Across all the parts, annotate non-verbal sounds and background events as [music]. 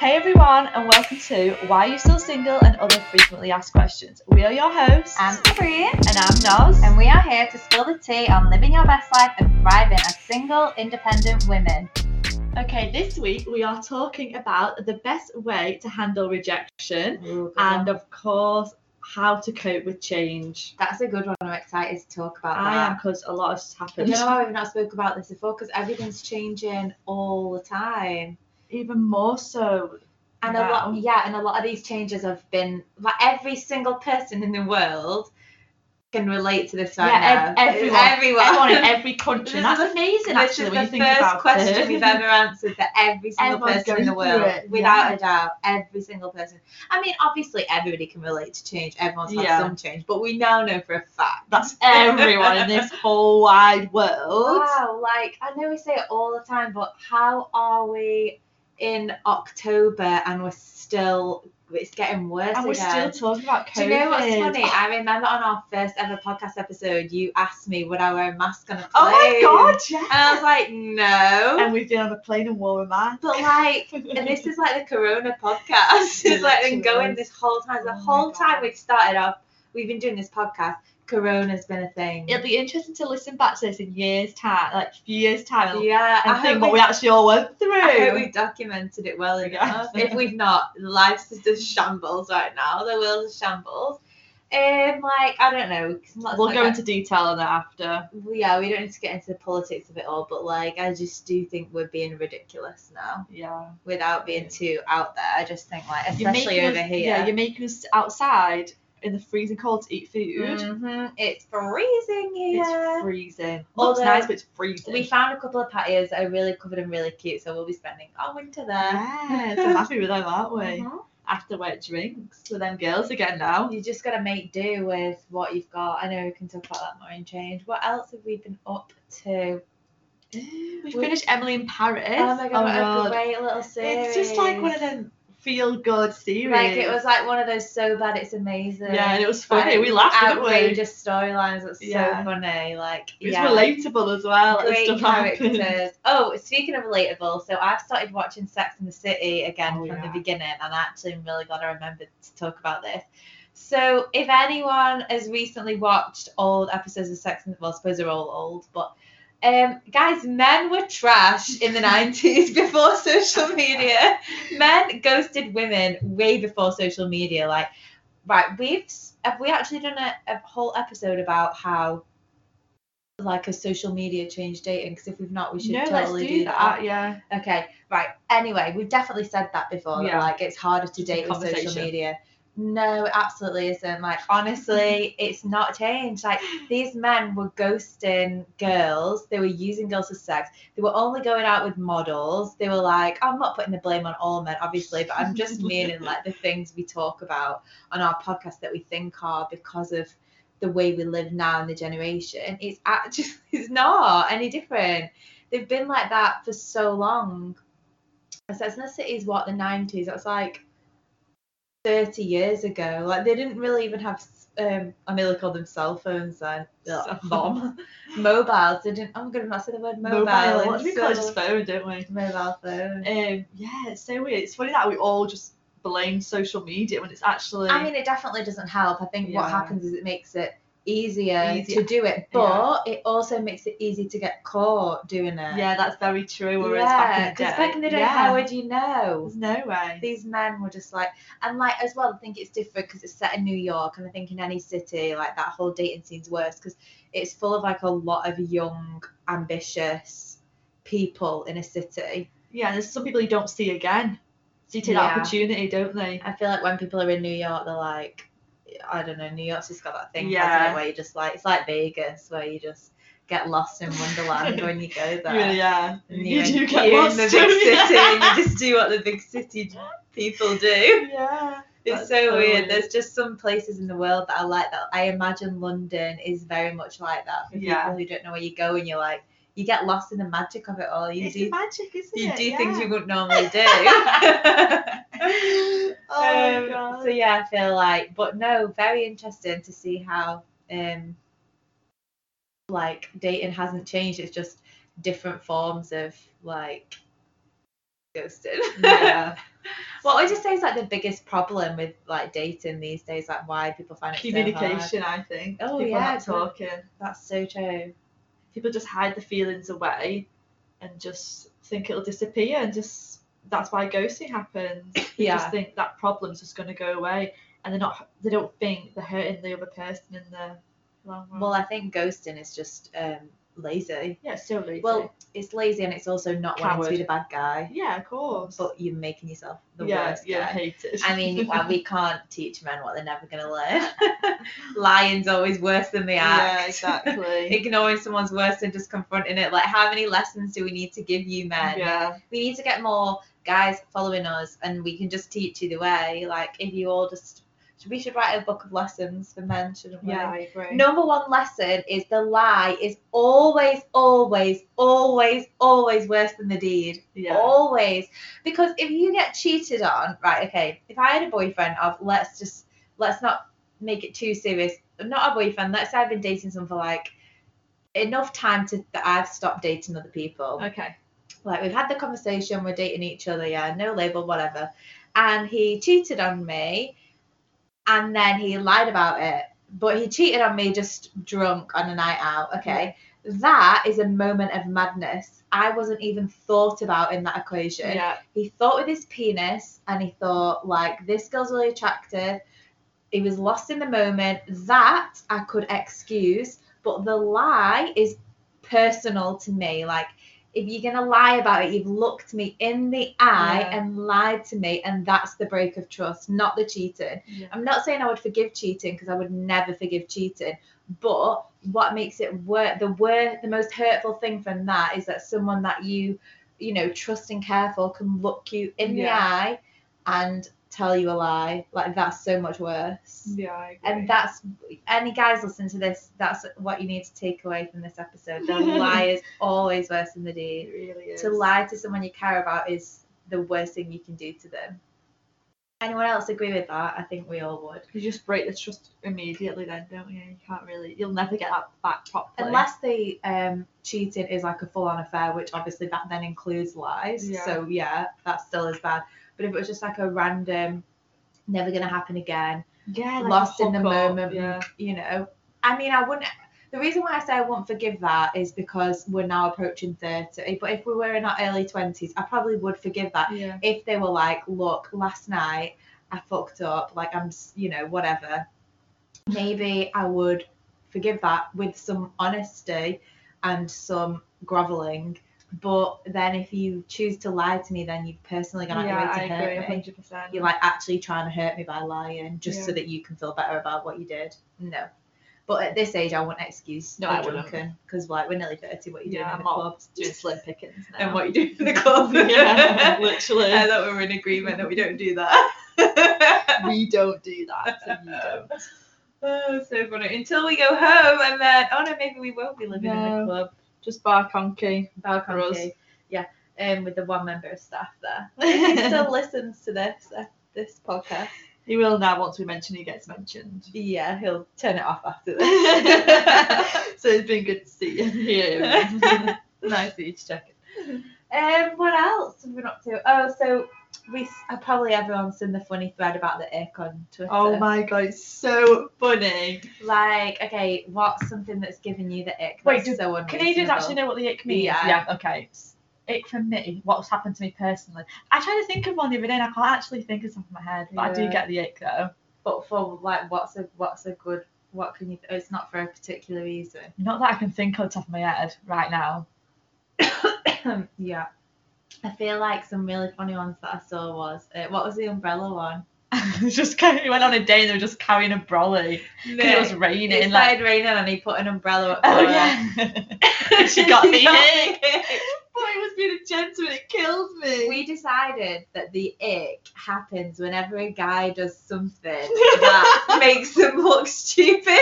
Hey everyone, and welcome to Why Are You Still Single and Other Frequently Asked Questions. We are your hosts, I'm Sabrine, and I'm Noz. and we are here to spill the tea on living your best life and thriving as single, independent women. Okay, this week we are talking about the best way to handle rejection and, of course, how to cope with change. that's a good one. I'm excited to talk about I am that. because a lot has happened. don't know why we've not spoke about this before because everything's changing all the time. Even more so. And now. a lot, yeah, and a lot of these changes have been like every single person in the world can relate to this right yeah, now. ev- everyone, everyone, everyone in [laughs] every country. This that's is- amazing, This actually, is the first question it. we've ever answered for every single Everyone's person in the world, it, without yeah. a doubt. Every single person. I mean, obviously, everybody can relate to change. Everyone's had Yeah. some change, but we now know for a fact. That's everyone in this [laughs] whole wide world. Wow, like I know we say it all the time, but how are we in October and we're still? It's getting worse And we're again. still talking about COVID. Do you know what's funny? I remember on our first ever podcast episode, you asked me would I wear a mask on a plane. Oh my god, yeah. And I was like, no. and we've been on a plane and wore a mask. But like, [laughs] and this is like the Corona podcast. [laughs] It's like been going this whole time. The Oh whole time we've started off, we've been doing this podcast. Corona's been a thing. It'll be interesting to listen back to this in years' time, like few years' time, and, yeah, I think what we, we actually all went through. I hope we've documented it well enough. if we've not, life's just a shambles right now. The world's a shambles. Um, like I don't know. we'll go into detail on that after. Yeah, we don't need to get into the politics of it all, but like I just do think we're being ridiculous now Yeah. without being too out there. I just think like especially over us, here. Yeah, you're making us outside in the freezing cold to eat food. Mhm, It's freezing here. It's freezing. Looks Although nice, but it's freezing. we found a couple of patios that are really covered and really cute, so we'll be spending our winter there. yeah, so [laughs] happy with them, aren't we? Mhm. After wet drinks with them girls again now. You just gotta make do with what you've got. I know we can talk about that more in change. What else have we been up to? We We- finished Emily in Paris. Oh my god, what God. a great little series. It's just like one of them feel good series. Like it was like one of those so bad it's amazing. Yeah, and it was funny. Like, we laughed, outrageous storylines. That's Yeah. so funny. Like It was yeah. relatable as well. Great characters. Oh, speaking of relatable, so I've started watching Sex in the City again Oh, from yeah. the beginning, and I actually am really glad I remembered to talk about this. So, if anyone has recently watched old episodes of Sex and well, I suppose they're all old, but um, guys, men were trash in the 90s before social media. Men ghosted women way before social media. Like, right, we've have we actually done a, a whole episode about how like a social media changed dating? Because if we've not, we should no, totally let's do, that. Yeah. Okay, right. Anyway, we've definitely said that before. Yeah. That, like it's harder to date with social media. No, it absolutely isn't. Like honestly, [laughs] it's not changed. Like these men were ghosting girls. They were using girls for sex. They were only going out with models. They were like, I'm not putting the blame on all men, obviously, but I'm just [laughs] meaning like the things we talk about on our podcast that we think are because of the way we live now in the generation. It's actually [laughs] it's not any different. They've been like that for so long. Sex and the City is what the nineties. That's like thirty years ago. Like they didn't really even have. Um, I nearly called them cell phones then. Cell [laughs] Mom. Mobiles. They didn't. I'm gonna not say the word mobile. Mobile. What do we call it? Just phone, don't we? Mobile phone. Um, yeah, it's so weird. It's funny that we all just blame social media when it's actually. I mean, it definitely doesn't help. I think what happens is it makes it easier, Easier. to do it, but it also makes it easy to get caught doing it. yeah, that's very true. Whereas yeah, back in the because back in the day, yeah, how would you know? There's no way. These men were just like, and like as well, I think it's different because it's set in New York, and I think in any city, like that whole dating scene's worse because it's full of like a lot of young, ambitious people in a city. Yeah, there's some people you don't see again. So you take that opportunity, don't they? I feel like when people are in New York, they're like, I don't know, New York's just got that thing, Yeah. it, where you just like, it's like Vegas, where you just get lost in Wonderland when you go [laughs] there. Really, yeah. And You you're do in, get lost, in the big you? city and you just do what the big city people do. [laughs] Yeah. It's so, so weird. weird. There's just some places in the world that are like that. I imagine London is very much like that for Yeah. people who don't know where you go and you're like, you get lost in the magic of it all. You It's do magic, isn't you it? do things you wouldn't normally do. [laughs] oh my [laughs] Um, god. so yeah, I feel like, but no, very interesting to see how um like dating hasn't changed. It's just different forms of like ghosted. Yeah. [laughs] what I would you say is like the biggest problem with like dating these days? Like why people find it so hard? Communication, I think. Oh, People yeah, not talking. That's so true. People just hide the feelings away and just think it'll disappear and just that's why ghosting happens. [coughs] They Yeah. just think that problem's just gonna go away and they're not they don't think they're hurting the other person in the long run. Well, I think ghosting is just um, lazy. yeah, it's so lazy. Well, it's lazy and it's also not wanting to be the bad guy, yeah, of course. but you're making yourself the yeah, worst yeah, guy. hated. I mean, well, we [laughs] can't teach men what they're never going to learn. [laughs] Lying's always worse than the act. yeah, exactly. [laughs] Ignoring someone's worse than just confronting it. Like, how many lessons do we need to give you, men? yeah, We need to get more guys following us, and we can just teach you the way. Like, if you all just, we should write a book of lessons for men, shouldn't we? yeah, I agree. Number one lesson is the lie is always, always, always, always worse than the deed. yeah, Always. Because if you get cheated on, right, okay, if I had a boyfriend of, let's just, let's not make it too serious, not a boyfriend, let's say I've been dating someone for like enough time to, that I've stopped dating other people. okay. Like we've had the conversation, we're dating each other, yeah, no label, whatever. And he cheated on me and then he lied about it. But he cheated on me just drunk on a night out, okay? That is a moment of madness. I wasn't even thought about in that equation. Yeah, He thought with his penis and he thought, like, this girl's really attractive. He was lost in the moment. That I could excuse, but the lie is personal to me. Like, if you're going to lie about it, you've looked me in the eye Yeah. and lied to me, and that's the break of trust, not the cheating. yeah. I'm not saying I would forgive cheating because I would never forgive cheating, but what makes it work the wor- the most hurtful thing from that is that someone that you you know trust and care for can look you in the eye and tell you a lie like that's so much worse Yeah, I agree. and that's any guys listen to this that's what you need to take away from this episode the [laughs] lie is always worse than the it deed really is. to lie to someone you care about is the worst thing you can do to them anyone else agree with that i think we all would You just break the trust immediately, then, don't you? You can't really. You'll never get that back properly. unless the um cheating is like a full-on affair which obviously that then includes lies Yeah. so yeah that still is bad but if it was just like a random never gonna happen again yeah, like lost in the hookup, moment Yeah, you know. I mean i wouldn't the reason why i say i won't forgive that is because we're now approaching 30 but if we were in our early 20s i probably would forgive that. Yeah, if they were like, look, last night I fucked up, like I'm, you know, whatever, maybe I would forgive that with some honesty and some groveling. But then if you choose to lie to me, then you've personally gone out yeah. your way I to agree, hurt me. hundred percent. You're like actually trying to hurt me by lying just so that you can feel better about what you did. No. But at this age, I wouldn't excuse No, I wouldn't. because like we're nearly 30. What are you doing yeah, in the club? doing slim pickings now. And what are you doing in the club? yeah, literally. [laughs] I thought we were in agreement that we don't do that. [laughs] we don't do that. So you don't. [laughs] oh, so funny. Until we go home and then, oh no, maybe we won't be living in the club. Just bar conky. Balcony. us. Yeah, um, with the one member of staff there. [laughs] He still listens to this uh, this podcast, He will now once we mention he gets mentioned. yeah, he'll turn it off after this. [laughs] [laughs] so it's been good to see you here. nice of you to check it. Um, what else have we been up to? Oh, so we s- uh, probably everyone's seen the funny thread about the ick on Twitter. oh my god, it's so funny. Like, okay, what's something that's giving you the ick? Wait, that's do so Canadians actually know what the ick means? Yeah. okay. S- Ick for me, what's happened to me personally. I tried to think of one the other day and I can't actually think of something in my head, but I do get the ick though. But for like, what's a what's a good? What can you? It's not for a particular reason. Not that I can think on the top of my head right now. [coughs] yeah. I feel like some really funny ones that I saw was uh, what was the umbrella one? [laughs] just carry, he went on a day and they were just carrying a brolly. 'cause It was raining. It like, raining and he put an umbrella up. oh yeah. [laughs] she got me. ick. ick. But it was being a gentleman, it kills me. We decided that the ick happens whenever a guy does something [laughs] that makes them look stupid.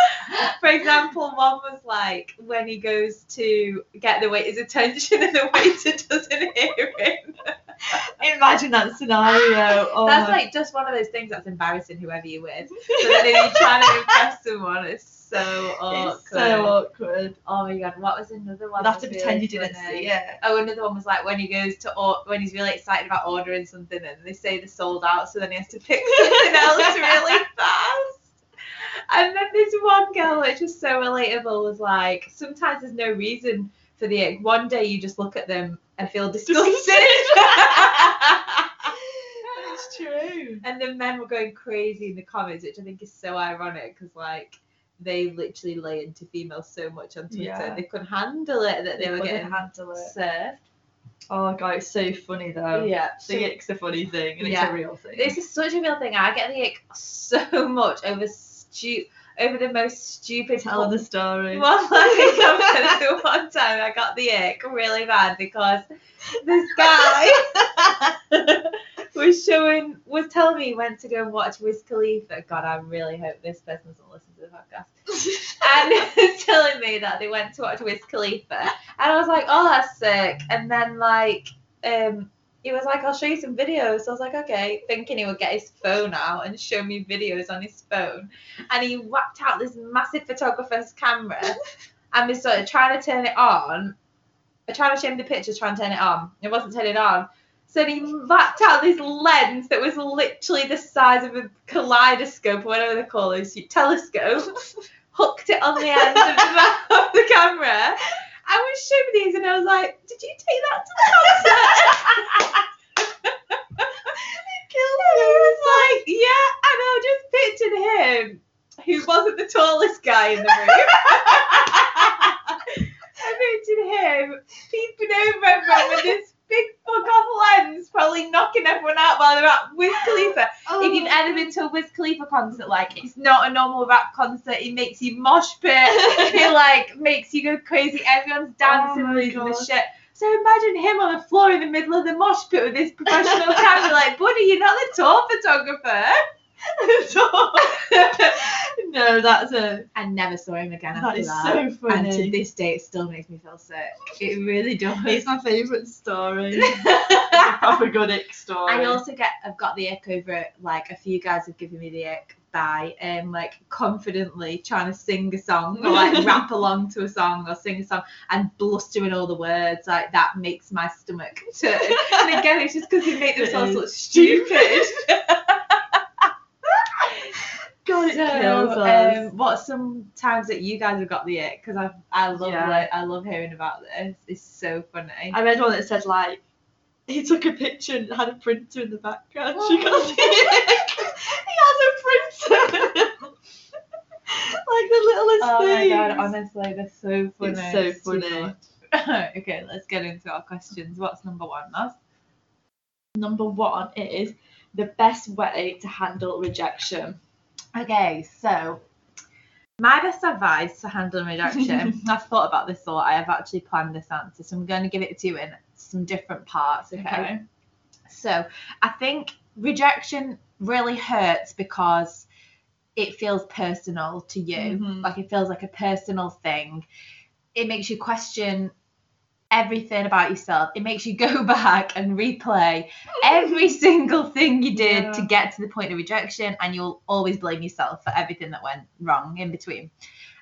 [laughs] For example, one was like when he goes to get the waiter's attention and the waiter doesn't hear him. [laughs] imagine that scenario. Oh that's my- like just one of those things that's embarrassing whoever you're with. [laughs] So then if you're trying to impress someone, it's so awkward. it's so awkward. Oh my god, what was another one? You'd have to pretend you didn't funny? see Yeah. Oh, another one was like when he goes to or- when he's really excited about ordering something and they say they're sold out, so then he has to pick something else really fast. And then this one girl, which was so relatable, was like, sometimes there's no reason for the ick. One day you just look at them and feel [laughs] disgusted. It's true. and the men were going crazy in the comments, which I think is so ironic because like they literally lay into females so much on Twitter, Yeah. they couldn't handle it that they, were getting handle it. surfed. Oh god, it's so funny though. Yeah. The ick's a funny thing and Yeah. it's a real thing. This is such a real thing. I get the ick so [laughs] much over stu- over the most stupid. Tell the story. [laughs] I [laughs] one time I got the ick really bad because this guy [laughs] was showing was telling me he went to go and watch Wiz Khalifa. God, I really hope this person doesn't listen to the podcast. And was telling me that they went to watch Wiz Khalifa, and I was like, "Oh, that's sick." And then like, um, he was like, "I'll show you some videos." So I was like, "Okay," thinking he would get his phone out and show me videos on his phone, and he whacked out this massive photographer's camera, [laughs] and we started trying to turn it on. I trying to show him the pictures, trying to turn it on. It wasn't turning on. So he whacked out this lens that was literally the size of a kaleidoscope, or whatever they call those telescope. [laughs] hooked it on the end of the back of the camera. I was showing these and I was like, did you take that to the concert? [laughs] and he was like, yeah, and I just pictured him, who wasn't the tallest guy in the room. [laughs] I pictured him peeping over everyone with this big fuck off lens, probably knocking everyone out while they're at Wiz Khalifa. Oh. If you've ever been to a Wiz Khalifa concert, like it's not a normal rap concert. It makes you mosh pit. [laughs] it like makes you go crazy. Everyone's oh dancing, my losing the shit. So imagine him on the floor in the middle of the mosh pit with this professional [laughs] camera. Like, buddy, you're not the tour photographer. [laughs] no, that's a I never saw him again that after is that. so funny. and to this day, it still makes me feel sick. It really does. It's my favourite story. [laughs] It's a good ick story. I also get I've got the ick over it. Like a few guys have given me the ick by um like confidently trying to sing a song or like [laughs] rap along to a song or sing a song and blustering all the words. Like that makes my stomach turn. and again, it's just because they make themselves look stupid. God, it so, kills us. um, what some times that you guys have got the ick? Because I I love Yeah. like, I love hearing about this. It's so funny. I read one that said like [laughs] he took a picture and had a printer in the background. She got the ick. [laughs] he has a printer. [laughs] like the littlest Oh my thing. god, honestly, they're so funny. It's so It's funny. okay, let's get into our questions. What's number one, Maz? Number one is the best way to handle rejection. Okay, so my best advice to handle rejection. [laughs] I've thought about this thought. I have actually planned this answer, so I'm going to give it to you in some different parts. Okay. So I think rejection really hurts because it feels personal to you. Mhm. Like it feels like a personal thing. It makes you question everything about yourself. It makes you go [laughs] back and replay [laughs] every single thing you did Yeah. to get to the point of rejection, and you'll always blame yourself for everything that went wrong in between.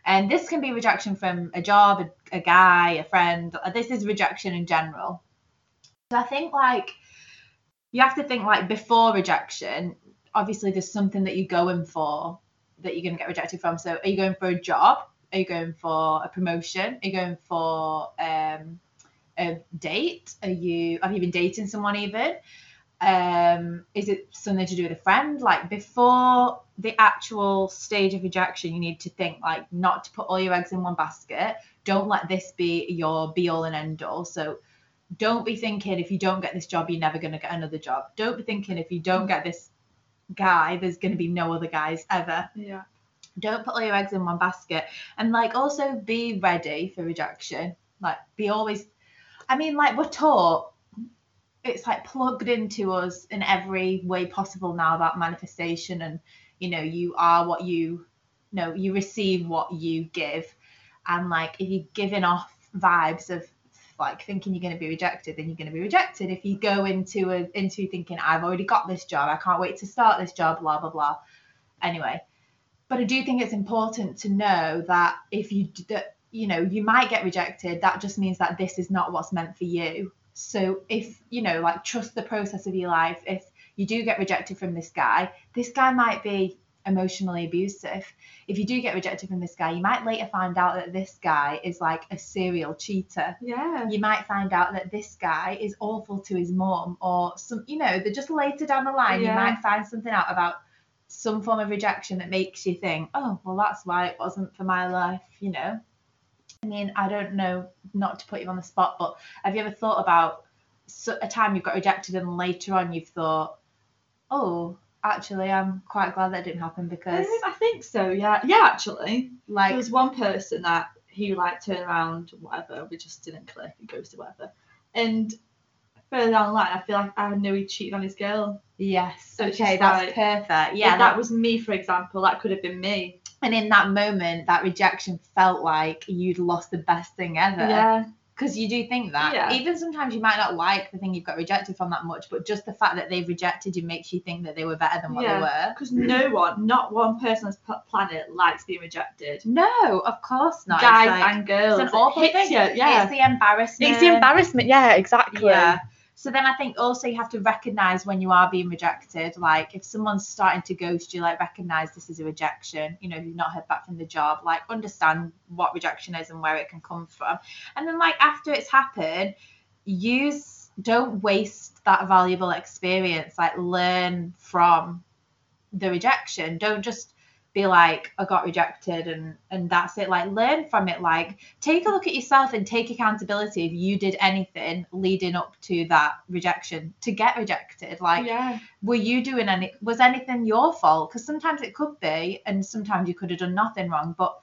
And this can be rejection from a job, a, a guy, a friend. This is rejection in general. So I think like you have to think like before rejection, obviously there's something that you're going for that you're gonna get rejected from. So are you going for a job? Are you going for a promotion? Are you going for um a date? Are you have you been dating someone even? Um, is it something to do with a friend? Like before the actual stage of rejection, you need to think like not to put all your eggs in one basket. Don't let this be your be all and end all. So don't be thinking if you don't get this job, you're never going to get another job. Don't be thinking if you don't get this guy, there's going to be no other guys ever. Yeah. Don't put all your eggs in one basket. And like also be ready for rejection. Like be always, I mean, like we're taught, it's like plugged into us in every way possible now about manifestation and, you know, you are what you, no, you receive what you give. And like if you're giving off vibes of like thinking you're going to be rejected, then you're going to be rejected. If you go into a into thinking I've already got this job, I can't wait to start this job, blah blah blah. Anyway, but I do think it's important to know that if you that you know you might get rejected, that just means that this is not what's meant for you. So if you know like trust the process of your life. If you do get rejected from this guy, this guy might be emotionally abusive. If you do get rejected from this guy, you might later find out that this guy is like a serial cheater. Yeah. You might find out that this guy is awful to his mom, or some, you know, they're just later down the line, yeah. you might find something out about some form of rejection that makes you think, oh, well, that's why it wasn't for my life, you know. I mean, I don't know, not to put you on the spot, but have you ever thought about a time you've got rejected and later on you've thought, oh, actually, I'm quite glad that didn't happen because, um, I think so. Yeah. Yeah. Actually, like, there was one person that he like turned around, whatever. We just didn't click. It goes to whatever. And further down the line, I feel like I knew he cheated on his girl. yes, So okay, that's like- perfect. Yeah, Yeah, that was me, for example. That could have been me. And in that moment, that rejection felt like you'd lost the best thing ever. Yeah. Because you do think that. Yeah. Even sometimes you might not like the thing you've got rejected from that much, but just the fact that they've rejected you makes you think that they were better than what Yeah. they were. Because no one, not one person on this planet likes being rejected. No, of course not. Guys like, and girls. it's an awful it thing. You. Yeah. It's the embarrassment. It's the embarrassment. Yeah, exactly. Yeah. So then I think also you have to recognize when you are being rejected. Like if someone's starting to ghost you, like recognize this is a rejection. You know, you've not heard back from the job, like understand what rejection is and where it can come from. And then like after it's happened, use don't waste that valuable experience. Like learn from the rejection. Don't just be like I got rejected and and that's it. Like learn from it. Like take a look at yourself and take accountability if you did anything leading up to that rejection to get rejected. Like yeah. were you doing any was anything your fault? Because sometimes it could be, and sometimes you could have done nothing wrong. But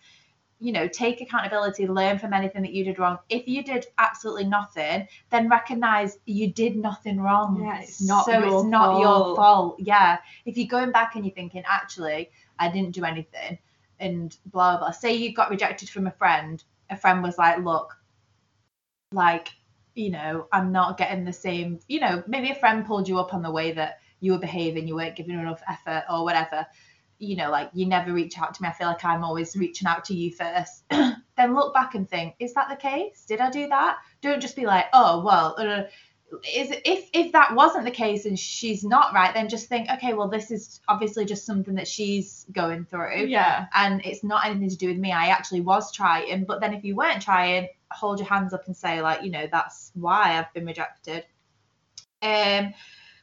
you know, take accountability, learn from anything that you did wrong. If you did absolutely nothing, then recognize you did nothing wrong. Yeah, it's not so your it's not your fault. Yeah. If you're going back and you're thinking, actually, I didn't do anything, and blah blah. blah. Say you got rejected from a friend. A friend was like, look, like, you know, I'm not getting the same. You know, maybe a friend pulled you up on the way that you were behaving, you weren't giving enough effort or whatever. You know, like you never reach out to me. I feel like I'm always reaching out to you first. [clears throat] then look back and think, is that the case? Did I do that? Don't just be like, oh well. Uh, is if if that wasn't the case and she's not right, then just think, okay, well, this is obviously just something that she's going through Yeah. and it's not anything to do with me. I actually was trying, but then if you weren't trying, hold your hands up and say like, you know, that's why I've been rejected. Um,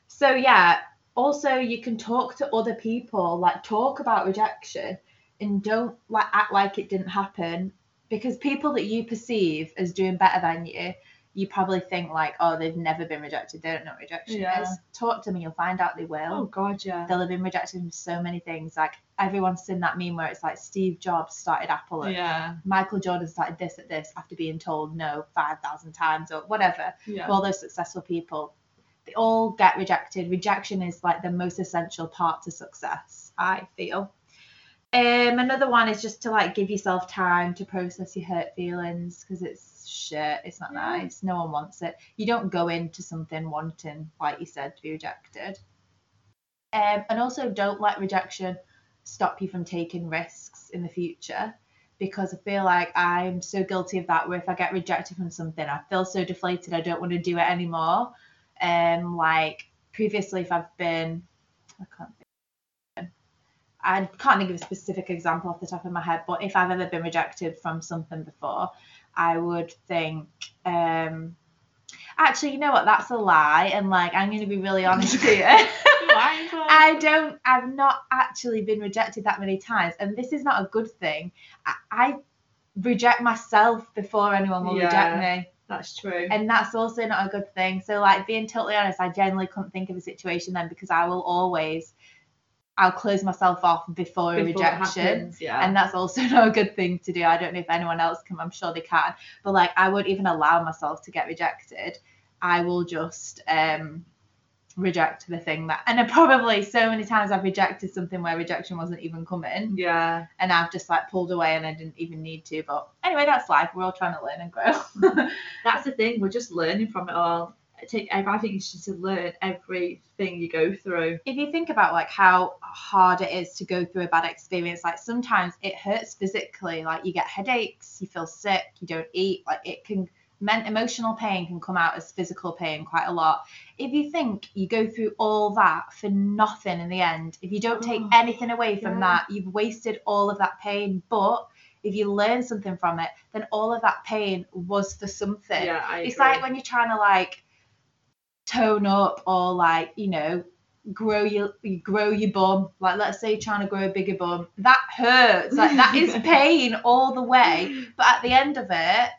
so yeah. Also, you can talk to other people, like talk about rejection, and don't like act like it didn't happen, because people that you perceive as doing better than you, you probably think like, oh, they've never been rejected. They don't know what rejection Yeah. is. Talk to them, and you'll find out they will Oh God, yeah. they'll have been rejected from so many things. Like everyone's seen that meme where it's like Steve Jobs started Apple and Yeah. Michael Jordan started this at this after being told no five thousand times or whatever. Yeah. All those successful people, they all get rejected. Rejection is like the most essential part to success, I feel. Um, another one is just to like give yourself time to process your hurt feelings because it's shit. It's not Yeah. nice. No one wants it. You don't go into something wanting, like you said, to be rejected. Um, and also don't let rejection stop you from taking risks in the future because I feel like I'm so guilty of that where if I get rejected from something I feel so deflated I don't want to do it anymore. Um like previously if I've been I can't think I can't think of a specific example off the top of my head, but if I've ever been rejected from something before, I would think, um actually, you know what, that's a lie, and like I'm gonna be really honest [laughs] here. I don't. I've not actually been rejected that many times, and this is not a good thing. I, I reject myself before anyone will reject me, That's true. and that's also not a good thing. So, like being totally honest, I generally couldn't think of a situation then because I will always, I'll close myself off before, a rejection. happens, yeah. And that's also [laughs] not a good thing to do. I don't know if anyone else can. I'm sure they can. But like, I won't even allow myself to get rejected. I will just um reject the thing that and probably so many times I've rejected something where rejection wasn't even coming Yeah. and I've just like pulled away and I didn't even need to. But anyway, that's life. We're all trying to learn and grow. [laughs] That's the thing. We're just learning from it all. I Take. I think you should to learn everything you go through. if you think about like how hard it is to go through a bad experience, like sometimes it hurts physically, like you get headaches, you feel sick, you don't eat, like it can men emotional pain can come out as physical pain quite a lot. If you think you go through all that for nothing in the end, if you don't take Oh, anything away from yeah. that, you've wasted all of that pain. But if you learn something from it, then all of that pain was for something Yeah, I it's agree. like when you're trying to like tone up or like you know grow your grow your bum. Like let's say you're trying to grow a bigger bum. That hurts. Like that is [laughs] pain all the way. But at the end of it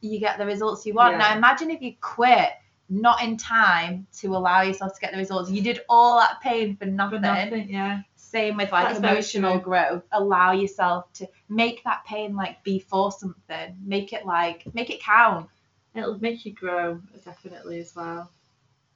you get the results you want. Now imagine if you quit not in time to allow yourself to get the results. You did all that pain for For nothing, nothing. Yeah. same with like That's emotional growth. Allow yourself to make that pain like be for something. Make it like make it count. It'll make you grow definitely as well.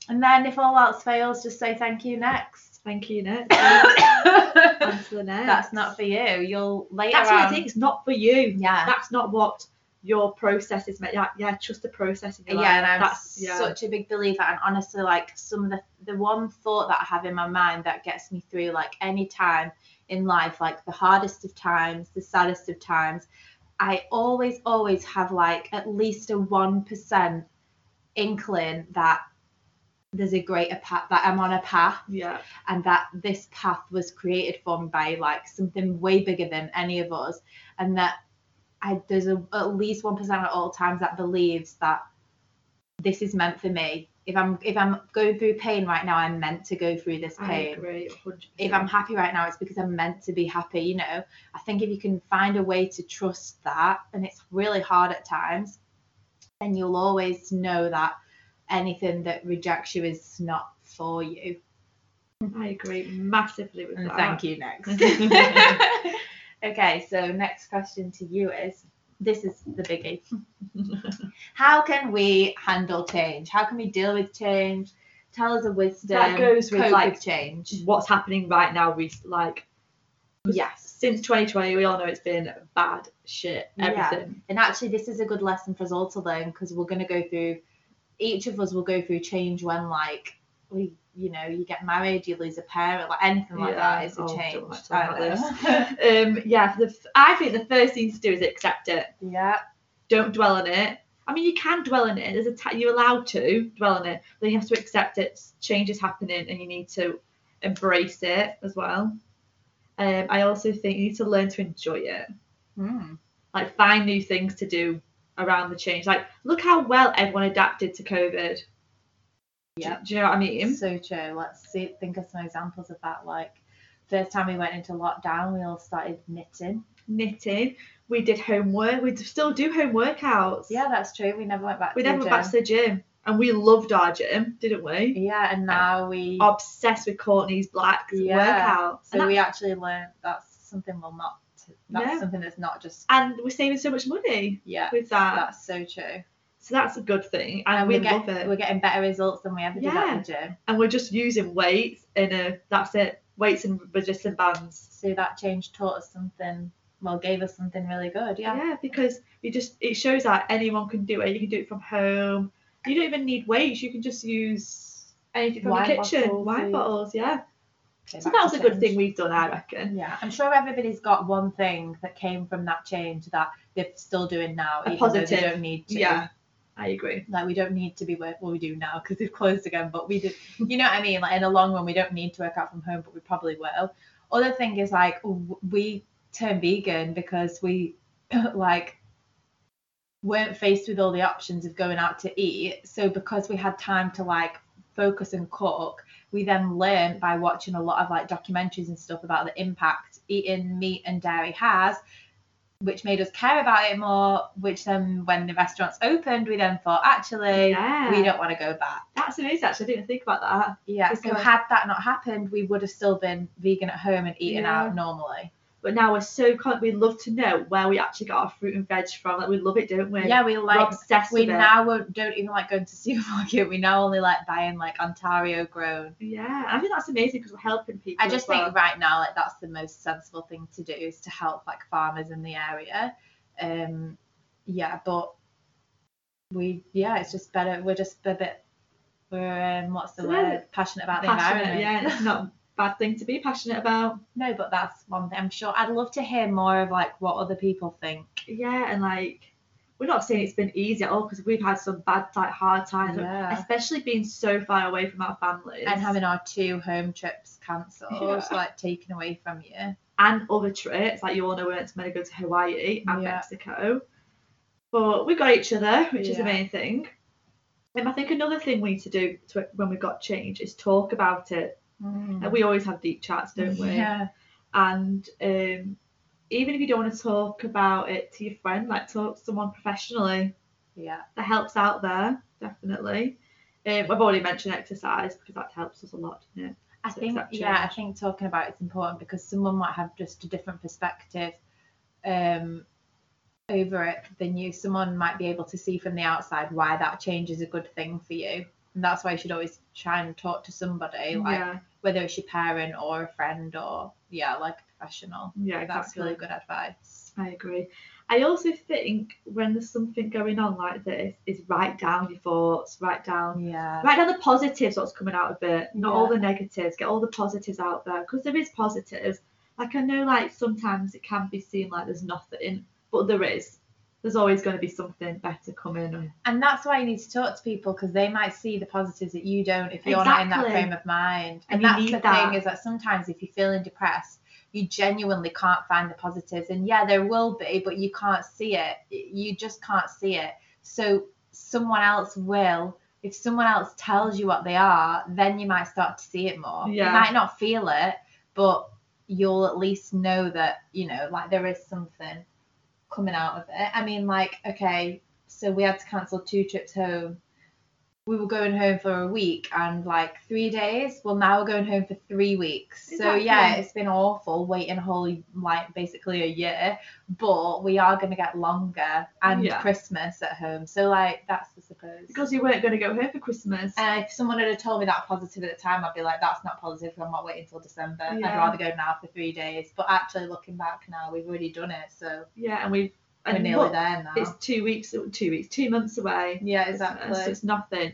And then if all else fails, just say thank you next. Thank you, next. [coughs] On to the next. That's not for you. You'll later That's what I on- think. It's not for you. Yeah. That's not what your process is meant. Yeah, yeah. Trust the process. In your yeah, and. I'm That's yeah. such a big believer. And honestly, like some of the the one thought that I have in my mind that gets me through like any time in life, like the hardest of times, the saddest of times, I always, always have like at least a one percent inkling that there's a greater path that I'm on a path yeah. and that this path was created for me by like something way bigger than any of us and that I there's a, at least one percent at all times that believes that this is meant for me. If I'm if I'm going through pain right now, I'm meant to go through this I pain. agree. 100%. If I'm happy right now, it's because I'm meant to be happy. You know, I think if you can find a way to trust that, and it's really hard at times, then you'll always know that anything that rejects you is not for you. I agree massively with And that. thank you next. [laughs] [laughs] okay, so next question to you is this is the biggie. [laughs] How can we handle change? How can we deal with change? Tell us a wisdom. That goes with, like, change. What's happening right now? We like Yes. since 2020, we all know it's been bad shit. Yeah. Everything. And actually, this is a good lesson for us all to learn because we're going to go through, each of us will go through change when, like, we, you know, you get married, you lose a parent, like anything like Yeah. that is a Oh, change. like I don't about know. Um. Yeah. The, I think the first thing to do is accept it. yeah. Don't dwell on it. I mean, you can dwell on it. There's a t- you're allowed to dwell on it, but you have to accept it. Change is happening, and you need to embrace it as well. Um, I also think you need to learn to enjoy it. Hmm. Like find new things to do around the change. Like look how well everyone adapted to COVID. Yeah. Do, you know what I mean? So true. Let's see, think of some examples of that. Like, first time we went into lockdown, we all started knitting. Knitting. We did homework. We still do home workouts. Yeah, that's true. We never went back. We to never the went back to gym. the gym, and we loved our gym, didn't we? Yeah, and now we. Obsessed with Courtney Black's Yeah. workouts. so and, we actually learned that's something we'll not. That's Yeah. something that's not just. and we're saving so much money Yeah, with that. that's so true. so that's a good thing, and, And we get, love it. we're getting better results than we ever did Yeah. at the gym. And we're just using weights in a. That's it. Weights and resistance bands. So that change taught us something. Well, gave us something really good. Yeah. Yeah, because you just it shows that anyone can do it. You can do it from home. You don't even need weights. You can just use anything from Wine the kitchen. bottles, Wine bottles, yeah. So that was a good thing we've done, I reckon. Yeah, I'm sure everybody's got one thing that came from that change that they're still doing now, A even though positive. they don't need to. Yeah, I agree. Like we don't need to be work. Well, we do now because they've closed again. But we did. You know what I mean? Like in the long run, we don't need to work out from home, but we probably will. Other thing is like we turned vegan because we [laughs] like weren't faced with all the options of going out to eat. So because we had time to like focus and cook, we then learned by watching a lot of like documentaries and stuff about the impact eating meat and dairy has, which made us care about it more. Which then, when the restaurants opened, we then thought, actually, Yeah. we don't want to go back. That's amazing. Actually, I didn't think about that. Yeah. So had that not happened, we would have still been vegan at home and eating Yeah. out normally. But now we're so con- we love to know where we actually got our fruit and veg from. Like we love it, don't we? Yeah, we we're like obsessed we now don't even like going to [laughs] supermarket. We now only like buying like Ontario grown. Yeah, I think that's amazing because we're helping people. I just well. think right now like that's the most sensible thing to do is to help like farmers in the area. Um, yeah, but we yeah, it's just better. We're just a bit. We're um, what's the So word? Passionate about the passionate. environment. Yeah, it's not bad thing to be passionate about. No, but that's one thing. I'm sure I'd love to hear more of like what other people think. Yeah, and like we're not saying it's been easy at all because we've had some bad, like hard times, Yeah. especially being so far away from our families And having our two home trips cancelled, Yeah. like taken away from you. and other trips. Like you all know, we went to go to Hawaii and Yeah. Mexico, but we got each other, which is the main thing. And I think another thing we need to do to, when we got change is talk about it. And we always have deep chats, don't we? Mm. Yeah. And um, even if you don't want to talk about it to your friend, like talk to someone professionally. Yeah. that helps out there definitely. Um, I've already mentioned exercise because that helps us a lot, doesn't it? I to think yeah, I think talking about it's important because someone might have just a different perspective um over it than you. Someone might be able to see from the outside why that change is a good thing for you. And that's why you should always try and talk to somebody, like yeah, whether it's your parent or a friend or yeah, like a professional. yeah, That's really good advice. I agree. I also think when there's something going on like this, is write down your thoughts, write down, Yeah. write down the positives, what's coming out of it, not all the negatives. Get all the positives out there because there is positives. Like I know, like sometimes it can be seen like there's nothing, but there is. There's always going to be something better coming. And And that's why you need to talk to people because they might see the positives that you don't if you're not in that frame of mind. And And, that's the that. thing is that sometimes if you're feeling depressed, you genuinely can't find the positives. And yeah, there will be, but you can't see it. You just can't see it. So someone else will. If someone else tells you what they are, then you might start to see it more. Yeah. You might not feel it, but you'll at least know that, you know, like there is something coming out of it. I mean, like, okay, so we had to cancel two trips home. We were going home for a week and like three days. Well, now we're going home for three weeks. So yeah, it's been awful waiting a whole like basically a year, but we are gonna get longer and Yeah. Christmas at home. So like that's the suppose. because you weren't going to go home for Christmas. And if someone had told me that positive at the time, I'd be like, that's not positive. I'm not waiting until December. I'd rather go now for three days. But actually, looking back now, we've already done it. So yeah, and we've we're and nearly look, there now. it's two weeks, two weeks, two months away. Yeah, exactly. so it's nothing.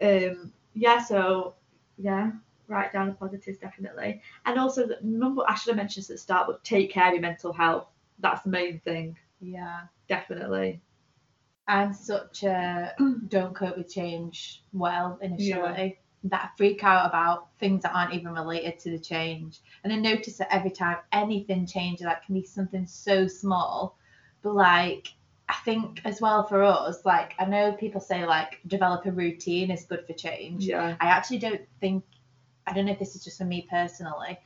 Um, yeah, so yeah, write down the positives definitely, and also the- remember I should have mentioned this at the start, but take care of your mental health. That's the main thing, Yeah. definitely. I'm such a [clears throat] don't cope with change well initially. That I freak out about things that aren't even related to the change. And I notice that every time anything changes, that can be something so small. But like I think as well for us, like I know people say like develop a routine is good for change. Yeah, I actually don't think I don't know if this is just for me personally.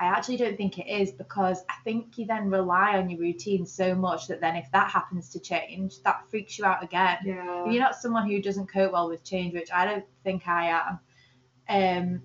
I actually don't think it is because I think you then rely on your routine so much that then if that happens to change, that freaks you out again. yeah, If you're not someone who doesn't cope well with change, which I don't think I am, um,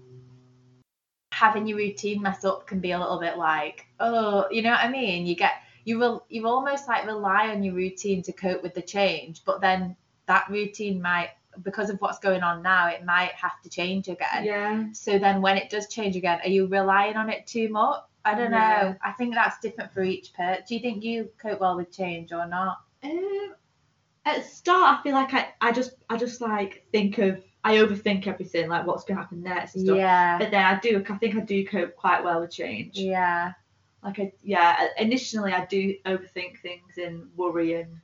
having your routine mess up can be a little bit like, oh, you know what I mean? You get you will you almost like rely on your routine to cope with the change, but then that routine might because of what's going on now, it might have to change again. yeah. So then when it does change again, are you relying on it too much? I don't Yeah. know. I think that's different for each person. Do you think you cope well with change or not? Um, at start, I feel like I, I just, I just like think of, I overthink everything, like what's going to happen next and stuff. Yeah. But then I do, I think I do cope quite well with change. Yeah. Like I, yeah initially I do overthink things and worry and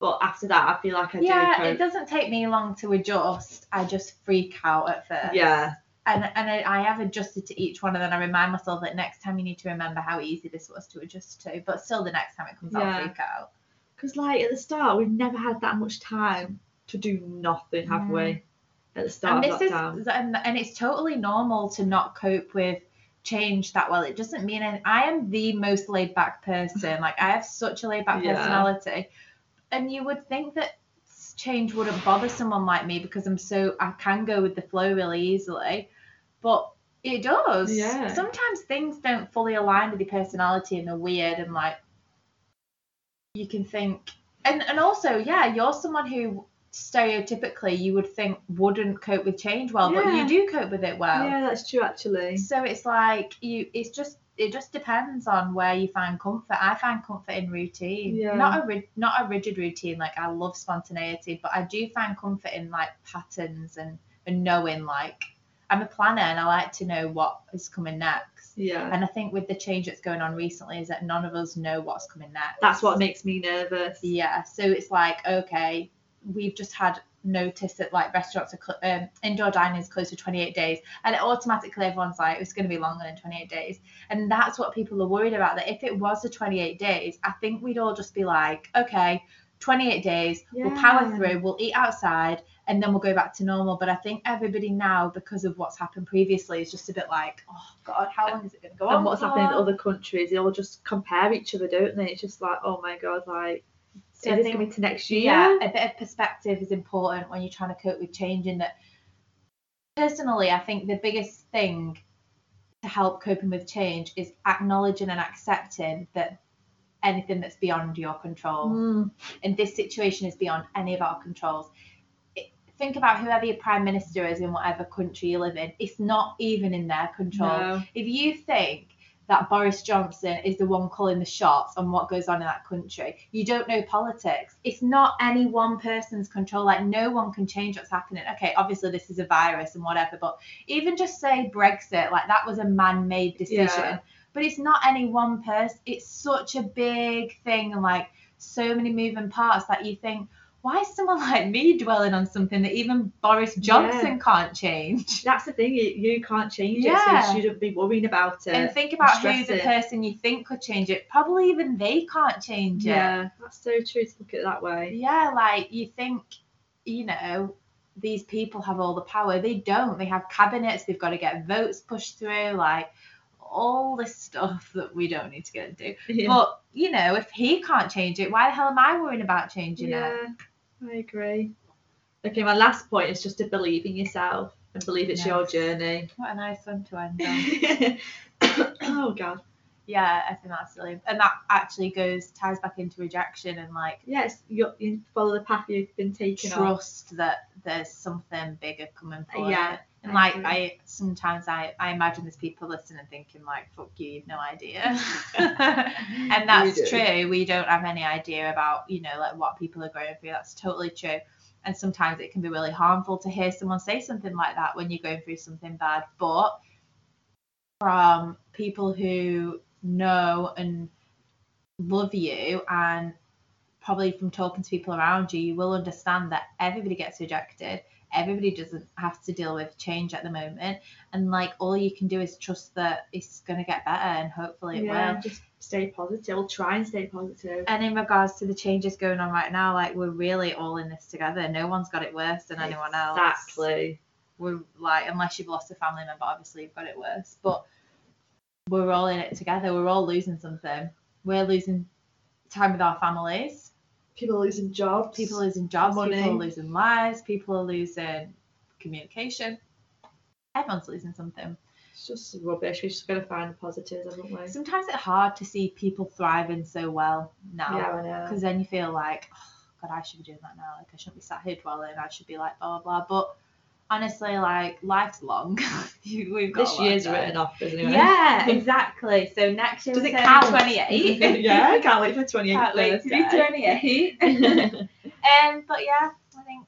but after that I feel like I yeah, do it doesn't take me long to adjust. I just freak out at first. yeah And and I, I have adjusted to each one, and then I remind myself that next time you need to remember how easy this was to adjust to. But still, the next time it comes, Yeah. I'll freak out. because like at the start we've never had that much time to do nothing have we mm. at the start and this is and, and it's totally normal to not cope with change that well. It doesn't mean any, I am the most laid back person. Like I have such a laid back Yeah. personality, and you would think that change wouldn't bother someone like me because I'm so I can go with the flow really easily, but It does. Yeah. Sometimes things don't fully align with your personality and they're weird and like you can think and and also, yeah, you're someone who stereotypically you would think wouldn't cope with change well, but you do cope with it well. yeah, that's true actually. So it's like you it's just it just depends on where you find comfort. I find comfort in routine. Yeah. Not a ri- not a rigid routine. Like I love spontaneity, but I do find comfort in like patterns and and knowing like I'm a planner and I like to know what is coming next. Yeah. And I think with the change that's going on recently is that none of us know what's coming next. That's what makes me nervous. Yeah. So it's like okay, we've just had notice that like restaurants are cl- um, indoor dining is closed for 28 days and it automatically everyone's like it's going to be longer than 28 days. And that's what people are worried about that if it was the 28 days i think we'd all just be like okay 28 days we'll power through we'll eat outside and then we'll go back to normal. But i think everybody now because of what's happened previously is just a bit like oh god how long is it going to go on And what's happening in other countries, they all just compare each other, don't they? It's just like, oh my god, like So this think- coming to next year? yeah, a bit of perspective is important when you're trying to cope with change. In that, personally, I think the biggest thing to help coping with change is acknowledging and accepting that anything that's beyond your control, Mm, and this situation is beyond any of our controls. It- Think about whoever your prime minister is in whatever country you live in. It's not even in their control no. if you think that Boris Johnson is the one calling the shots on what goes on in that country, you don't know politics. It's not any one person's control. Like no one can change what's happening. Okay, obviously this is a virus and whatever, but even just say Brexit, like that was a man-made decision. Yeah. But it's not any one person. It's such a big thing and like so many moving parts that you think, why is someone like me dwelling on something that even Boris Johnson can't change? That's the thing, you, you can't change it, so you shouldn't be worrying about it. and think about who the person you think could change it. Probably even they can't change it. yeah, that's so true to look at it that way. Yeah, like you think, you know, these people have all the power. They don't. They have cabinets. They've got to get votes pushed through. Like all this stuff that we don't need to get into. Yeah. But you know, if he can't change it, why the hell am I worrying about changing it? I agree. Okay, my last point is just to believe in yourself and believe it's your journey. What a nice one to end on. [laughs] oh god. yeah, I think that's silly, and that actually goes ties back into rejection and like Yes, you, you follow the path you've been taking on. trust that there's something bigger coming for Yeah, you. And like agree. I sometimes I, I imagine there's people listening thinking like fuck you, you've no idea. [laughs] [laughs] and that's do. true. We don't have any idea about, you know, like what people are going through. That's totally true. And sometimes it can be really harmful to hear someone say something like that when you're going through something bad. But from people who know and love you and probably from talking to people around you, you will understand that everybody gets rejected. Everybody doesn't have to deal with change at the moment. And like all you can do is trust that it's gonna get better and hopefully it yeah, will. just stay positive. We'll try and stay positive. And in regards to the changes going on right now, like we're really all in this together. No one's got it worse than anyone else. Exactly. We're like, unless you've lost a family member, obviously you've got it worse. But we're all in it together. We're all losing something. We're losing time with our families. People losing jobs. People are losing jobs. Money. People are losing lives. People are losing communication. Everyone's losing something. It's just rubbish. We just got to find the positives, haven't we? Sometimes it's hard to see people thriving so well now. Yeah, I know. because then you feel like, oh, God, I should be doing that now. Like, I shouldn't be sat here dwelling. I should be like, blah, blah, blah. But honestly, like, life's long. [laughs] We've got This year's written off, isn't it? Yeah, [laughs] exactly. So next year Does it count? 28. [laughs] yeah, I can't wait for 28 Can't wait to be 28. um, but yeah, I think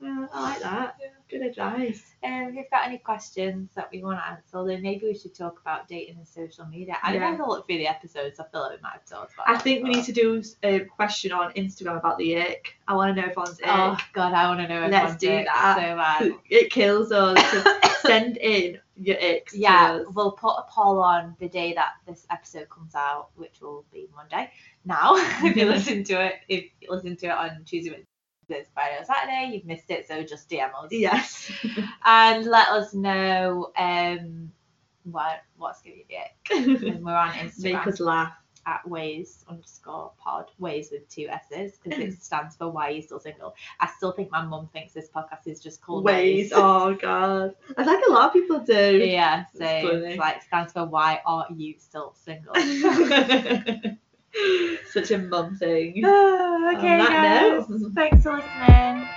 Yeah, I like that. Good advice. Um, if you've got any questions that we want to answer, then maybe we should talk about dating and social media. I Yeah. don't know if I look through the episodes. I feel like we might have talked about I think we need to do a question on Instagram about the ick. I want to know if one's ick. Oh, God, I want to know if Let's do that. So bad. [laughs] It kills us. [laughs] Send in your icks. Yeah, we'll put a poll on the day that this episode comes out, which will be Monday. Now, [laughs] if you listen to it, if you listen to it on Tuesday, Wednesday, Friday, or Saturday, you've missed it, so just DM us Yes. [laughs] and let us know um what what's giving you the ick. And we're on [laughs] Instagram. Make us laugh. at ways underscore pod, ways with two S's, because it [laughs] stands for why are you still single. I still think my mum thinks this podcast is just called Ways. Oh god. I think a lot of people do. Yeah, so it's like stands for why are you still single? Such a mum thing. Ah, okay, On that guys. note. Thanks for listening.